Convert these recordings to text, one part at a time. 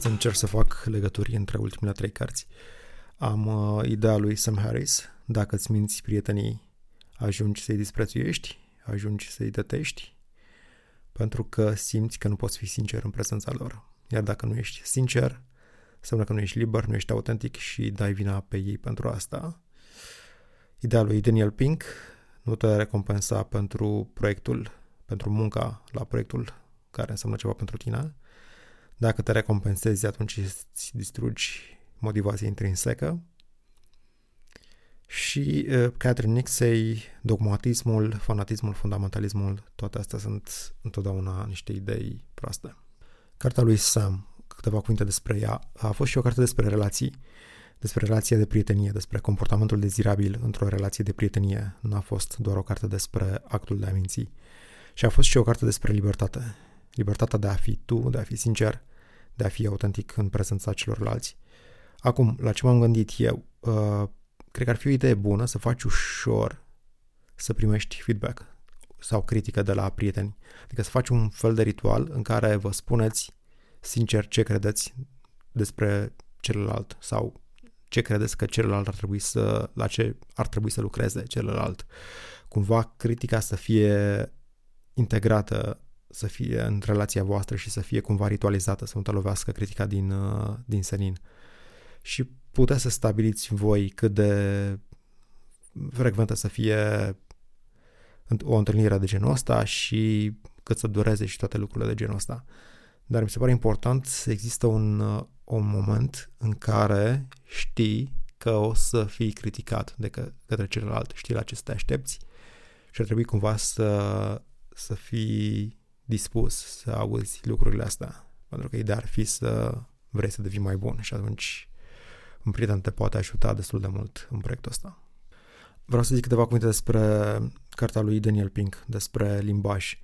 să încerc să fac legături între ultimele trei cărți. Am uh, ideea lui Sam Harris, dacă îți minți prietenii, ajungi să-i disprețuiești, ajungi să-i detești, pentru că simți că nu poți fi sincer în prezența lor. Iar dacă nu ești sincer, înseamnă că nu ești liber, nu ești autentic și dai vina pe ei pentru asta. Ideea lui Daniel Pink, nu te recompensa pentru proiectul, pentru munca la proiectul care înseamnă ceva pentru tine. Dacă te recompensezi, atunci îți distrugi motivația intrinsecă. Și uh, Catherine Nixey, dogmatismul, fanatismul, fundamentalismul, toate astea sunt întotdeauna niște idei proaste. Cartea lui Sam, câteva cuvinte despre ea, a fost și o carte despre relații, despre relația de prietenie, despre comportamentul dezirabil într-o relație de prietenie. Nu a fost doar o carte despre actul de a minți. Și a fost și o carte despre libertate. Libertatea de a fi tu, de a fi sincer, de a fi autentic în prezența celorlalți. Acum, la ce m-am gândit eu? Uh, cred că ar fi o idee bună să faci ușor să primești feedback sau critică de la prieteni. Adică să faci un fel de ritual în care vă spuneți sincer ce credeți despre celălalt sau ce credeți că celălalt ar trebui să, la ce ar trebui să lucreze celălalt. Cumva critica să fie integrată, să fie în relația voastră și să fie cumva ritualizată, să nu te lovească critica din, uh, din senin. Și puteți să stabiliți voi cât de frecventă să fie o întâlnire de genul ăsta și cât să dureze și toate lucrurile de genul ăsta. Dar mi se pare important să există un, uh, un moment în care știi că o să fii criticat de că, către celălalt, știi la ce să te aștepți și ar trebui cumva să, să fii dispus să auzi lucrurile astea. Pentru că ideea ar fi să vrei să devii mai bun și atunci un prieten te poate ajuta destul de mult în proiectul ăsta. Vreau să zic câteva cuvinte despre cartea lui Daniel Pink, despre limbaj.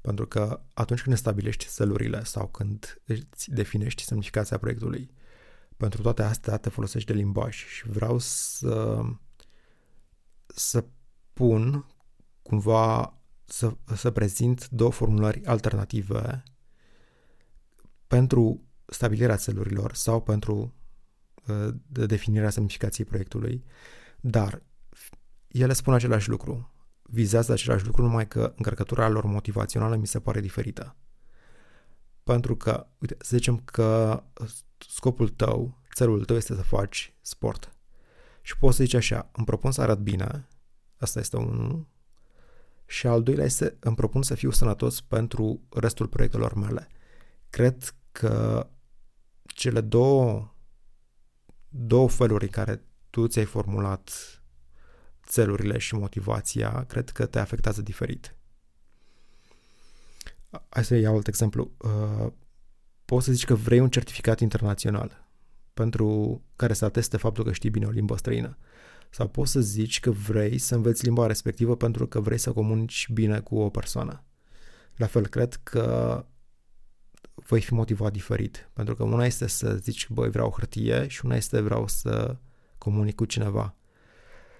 Pentru că atunci când stabilești selurile sau când îți definești semnificația proiectului, pentru toate astea te folosești de limbaj și vreau să, să pun cumva să, să prezint două formulări alternative pentru stabilirea țelurilor sau pentru uh, definirea semnificației proiectului, dar ele spun același lucru vizează același lucru, numai că încărcătura lor motivațională mi se pare diferită. Pentru că, uite, să zicem că scopul tău, țelul tău este să faci sport. Și poți să zici așa, îmi propun să arăt bine, asta este unul, și al doilea este, îmi propun să fiu sănătos pentru restul proiectelor mele. Cred că cele două, două feluri în care tu ți-ai formulat țelurile și motivația, cred că te afectează diferit. Hai să iau alt exemplu. Uh, poți să zici că vrei un certificat internațional pentru care să ateste faptul că știi bine o limbă străină. Sau poți să zici că vrei să înveți limba respectivă pentru că vrei să comunici bine cu o persoană. La fel, cred că voi fi motivat diferit. Pentru că una este să zici, băi, vreau hârtie și una este vreau să comunic cu cineva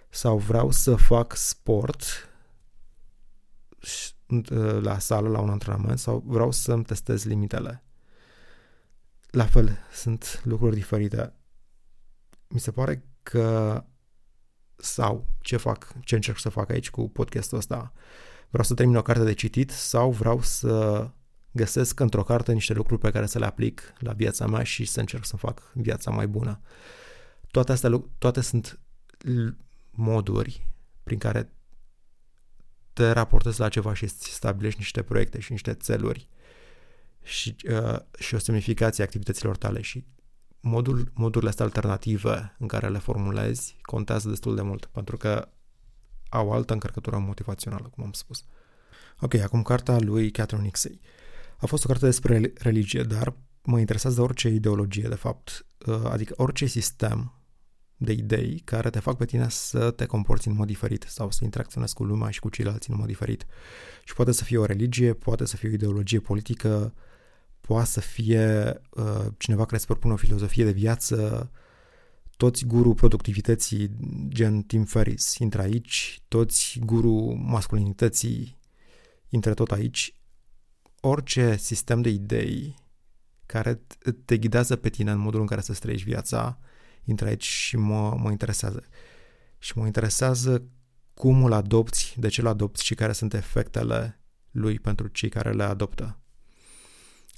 sau vreau să fac sport la sală, la un antrenament sau vreau să-mi testez limitele. La fel, sunt lucruri diferite. Mi se pare că sau ce fac, ce încerc să fac aici cu podcastul ăsta. Vreau să termin o carte de citit sau vreau să găsesc într-o carte niște lucruri pe care să le aplic la viața mea și să încerc să fac viața mai bună. Toate astea, toate sunt moduri prin care te raportezi la ceva și îți stabilești niște proiecte și niște țeluri și, uh, și o semnificație a activităților tale și modul, modurile astea alternative în care le formulezi contează destul de mult pentru că au o altă încărcătură motivațională, cum am spus. Ok, acum cartea lui Catherine Nixey. A fost o carte despre religie, dar mă interesează orice ideologie, de fapt, uh, adică orice sistem de idei care te fac pe tine să te comporți în mod diferit sau să interacționezi cu lumea și cu ceilalți în mod diferit. Și poate să fie o religie, poate să fie o ideologie politică, poate să fie uh, cineva care îți propune o filozofie de viață, toți guru productivității, gen Tim Ferris, intră aici, toți guru masculinității intră tot aici. Orice sistem de idei care te ghidează pe tine în modul în care să trăiești viața, intră aici și mă, mă interesează. Și mă interesează cum îl adopți, de ce îl adopți și care sunt efectele lui pentru cei care le adoptă.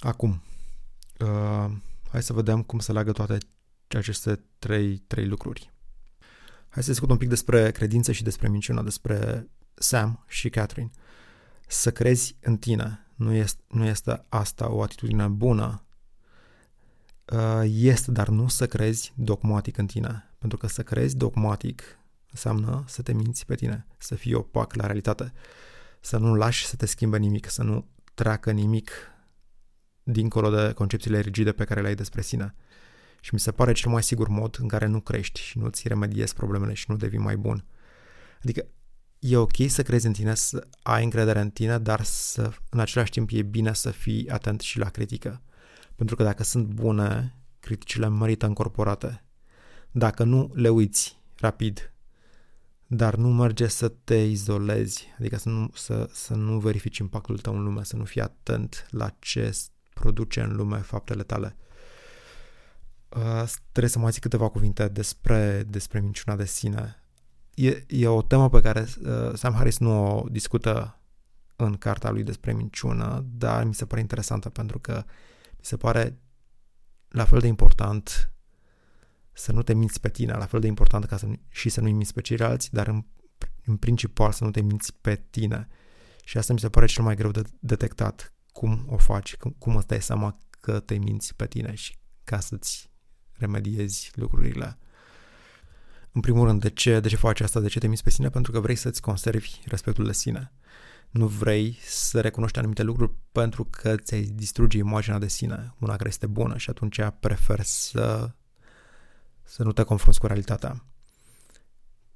Acum, uh, hai să vedem cum se leagă toate aceste trei, trei lucruri. Hai să discut un pic despre credință și despre minciună, despre Sam și Catherine. Să crezi în tine nu este, nu este asta o atitudine bună. Uh, este, dar nu să crezi dogmatic în tine. Pentru că să crezi dogmatic înseamnă să te minți pe tine, să fii opac la realitate, să nu lași să te schimbe nimic, să nu treacă nimic dincolo de concepțiile rigide pe care le ai despre sine. Și mi se pare cel mai sigur mod în care nu crești și nu ți remediezi problemele și nu devii mai bun. Adică e ok să crezi în tine, să ai încredere în tine, dar să, în același timp e bine să fii atent și la critică. Pentru că dacă sunt bune, criticile merită încorporate. Dacă nu, le uiți rapid. Dar nu merge să te izolezi, adică să nu, să, să nu verifici impactul tău în lume, să nu fii atent la ce produce în lume faptele tale. Uh, trebuie să mai zic câteva cuvinte despre, despre minciuna de sine e, e o temă pe care uh, Sam Harris nu o discută în cartea lui despre minciună, dar mi se pare interesantă pentru că mi se pare la fel de important să nu te minți pe tine, la fel de important ca să, și să nu-i minți pe ceilalți, dar în, în principal să nu te minți pe tine. Și asta mi se pare cel mai greu de detectat. Cum o faci, cum, cum îți dai seama că te minți pe tine și ca să-ți remediezi lucrurile. În primul rând, de ce, de ce faci asta? De ce te miți pe sine? Pentru că vrei să-ți conservi respectul de sine. Nu vrei să recunoști anumite lucruri pentru că ți-ai distruge imaginea de sine, una care este bună și atunci preferi să, să nu te confrunți cu realitatea.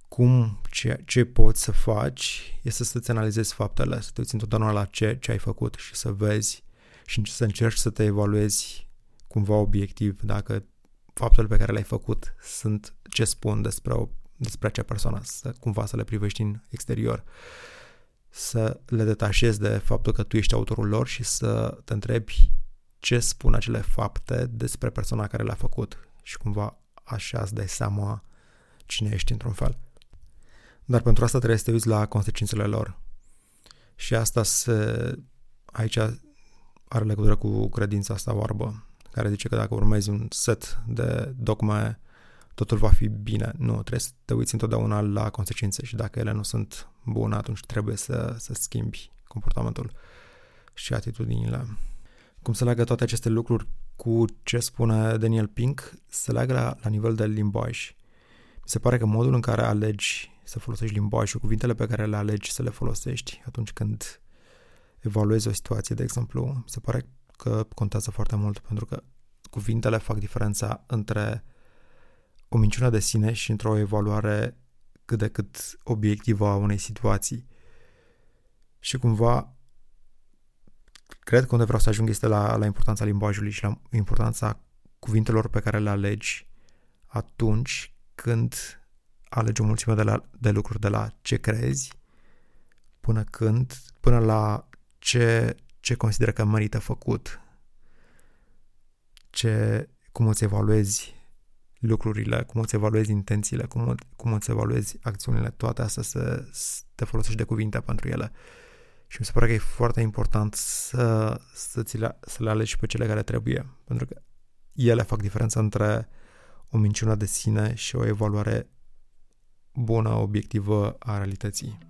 Cum, ce, ce poți să faci este să-ți analizezi faptele, să te uiți întotdeauna la ce, ce ai făcut și să vezi și să încerci să te evaluezi cumva obiectiv dacă faptele pe care le-ai făcut sunt ce spun despre, o, despre acea persoană, să cumva să le privești în exterior, să le detașezi de faptul că tu ești autorul lor și să te întrebi ce spun acele fapte despre persoana care le-a făcut și cumva așa îți dai seama cine ești într-un fel. Dar pentru asta trebuie să te uiți la consecințele lor. Și asta se, aici are legătură cu credința asta oarbă care zice că dacă urmezi un set de dogme, totul va fi bine. Nu, trebuie să te uiți întotdeauna la consecințe și dacă ele nu sunt bune, atunci trebuie să, să schimbi comportamentul și atitudinile. Cum se leagă toate aceste lucruri cu ce spune Daniel Pink, se leagă la, la nivel de limbaj. Mi se pare că modul în care alegi să folosești limbajul, cuvintele pe care le alegi să le folosești atunci când evaluezi o situație, de exemplu, mi se pare că contează foarte mult pentru că cuvintele fac diferența între o minciună de sine și într-o evaluare cât de cât obiectivă a unei situații. Și cumva cred că unde vreau să ajung este la, la importanța limbajului și la importanța cuvintelor pe care le alegi atunci când alegi o mulțime de, la, de lucruri de la ce crezi până când, până la ce ce consideră că merită făcut, ce, cum îți evaluezi lucrurile, cum îți evaluezi intențiile, cum, cum îți evaluezi acțiunile, toate astea să, să te folosești de cuvinte pentru ele. Și mi se pare că e foarte important să, să, ți le, să le alegi pe cele care trebuie, pentru că ele fac diferența între o minciună de sine și o evaluare bună, obiectivă a realității.